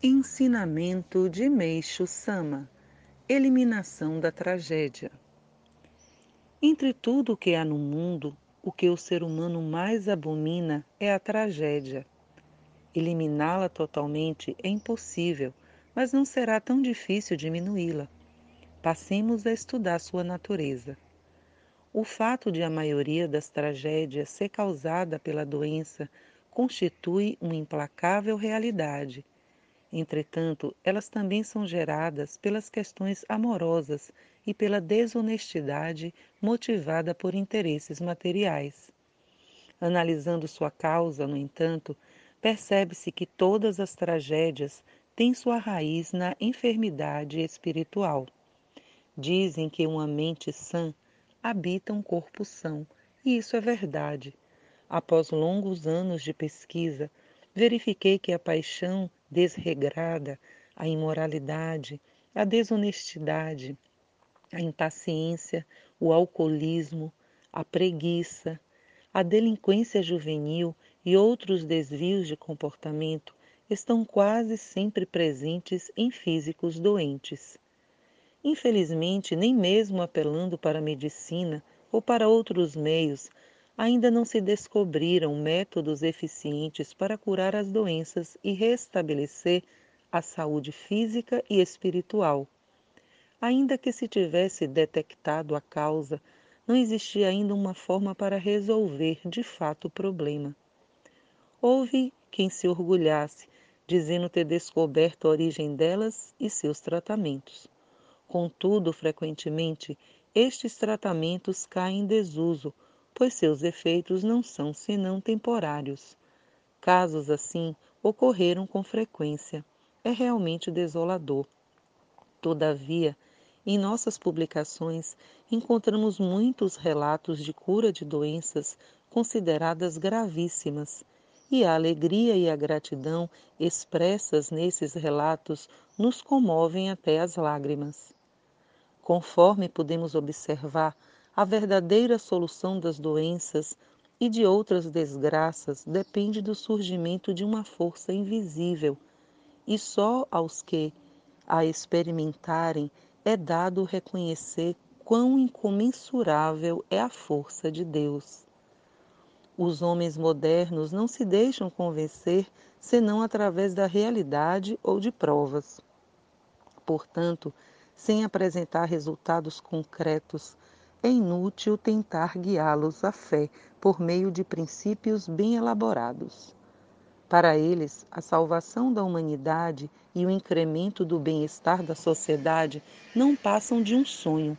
Ensinamento de Meixo Sama Eliminação da tragédia. Entre tudo o que há no mundo, o que o ser humano mais abomina é a tragédia. Eliminá-la totalmente é impossível, mas não será tão difícil diminuí-la. Passemos a estudar sua natureza. O fato de a maioria das tragédias ser causada pela doença constitui uma implacável realidade Entretanto, elas também são geradas pelas questões amorosas e pela desonestidade motivada por interesses materiais. Analisando sua causa, no entanto, percebe-se que todas as tragédias têm sua raiz na enfermidade espiritual. Dizem que uma mente sã habita um corpo são, e isso é verdade. Após longos anos de pesquisa, verifiquei que a paixão desregrada, a imoralidade, a desonestidade, a impaciência, o alcoolismo, a preguiça, a delinquência juvenil e outros desvios de comportamento estão quase sempre presentes em físicos doentes. Infelizmente, nem mesmo apelando para a medicina ou para outros meios, ainda não se descobriram métodos eficientes para curar as doenças e restabelecer a saúde física e espiritual. Ainda que se tivesse detectado a causa, não existia ainda uma forma para resolver de fato o problema. Houve quem se orgulhasse, dizendo ter descoberto a origem delas e seus tratamentos. Contudo, frequentemente, estes tratamentos caem em desuso pois seus efeitos não são senão temporários. Casos assim ocorreram com frequência. É realmente desolador. Todavia, em nossas publicações encontramos muitos relatos de cura de doenças consideradas gravíssimas, e a alegria e a gratidão expressas nesses relatos nos comovem até as lágrimas. Conforme podemos observar, a verdadeira solução das doenças e de outras desgraças depende do surgimento de uma força invisível, e só aos que a experimentarem é dado reconhecer quão incomensurável é a força de Deus. Os homens modernos não se deixam convencer senão através da realidade ou de provas. Portanto, sem apresentar resultados concretos é inútil tentar guiá-los à fé por meio de princípios bem elaborados. Para eles, a salvação da humanidade e o incremento do bem-estar da sociedade não passam de um sonho.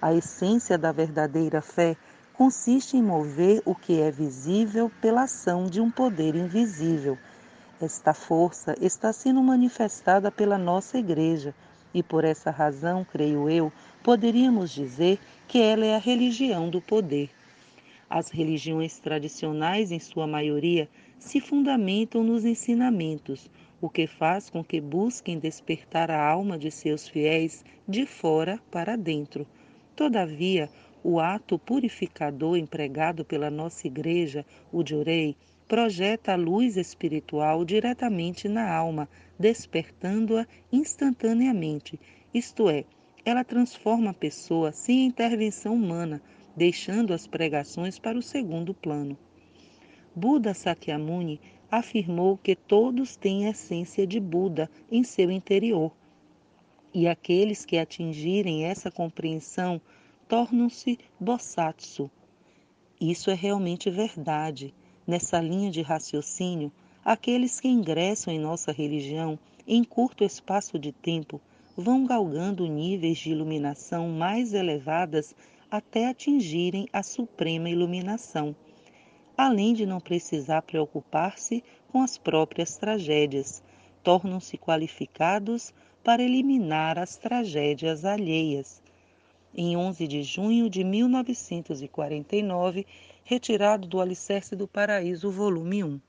A essência da verdadeira fé consiste em mover o que é visível pela ação de um poder invisível. Esta força está sendo manifestada pela nossa Igreja e, por essa razão, creio eu, poderíamos dizer que ela é a religião do poder. As religiões tradicionais, em sua maioria, se fundamentam nos ensinamentos, o que faz com que busquem despertar a alma de seus fiéis de fora para dentro. Todavia, o ato purificador empregado pela nossa igreja, o Jurei, projeta a luz espiritual diretamente na alma, despertando-a instantaneamente, isto é, ela transforma a pessoa sem intervenção humana, deixando as pregações para o segundo plano. Buda Sakyamuni afirmou que todos têm a essência de Buda em seu interior. E aqueles que atingirem essa compreensão tornam-se Bosatsu. Isso é realmente verdade. Nessa linha de raciocínio, aqueles que ingressam em nossa religião em curto espaço de tempo vão galgando níveis de iluminação mais elevadas até atingirem a suprema iluminação, além de não precisar preocupar-se com as próprias tragédias, tornam-se qualificados para eliminar as tragédias alheias. Em 11 de junho de 1949, retirado do Alicerce do Paraíso, volume 1.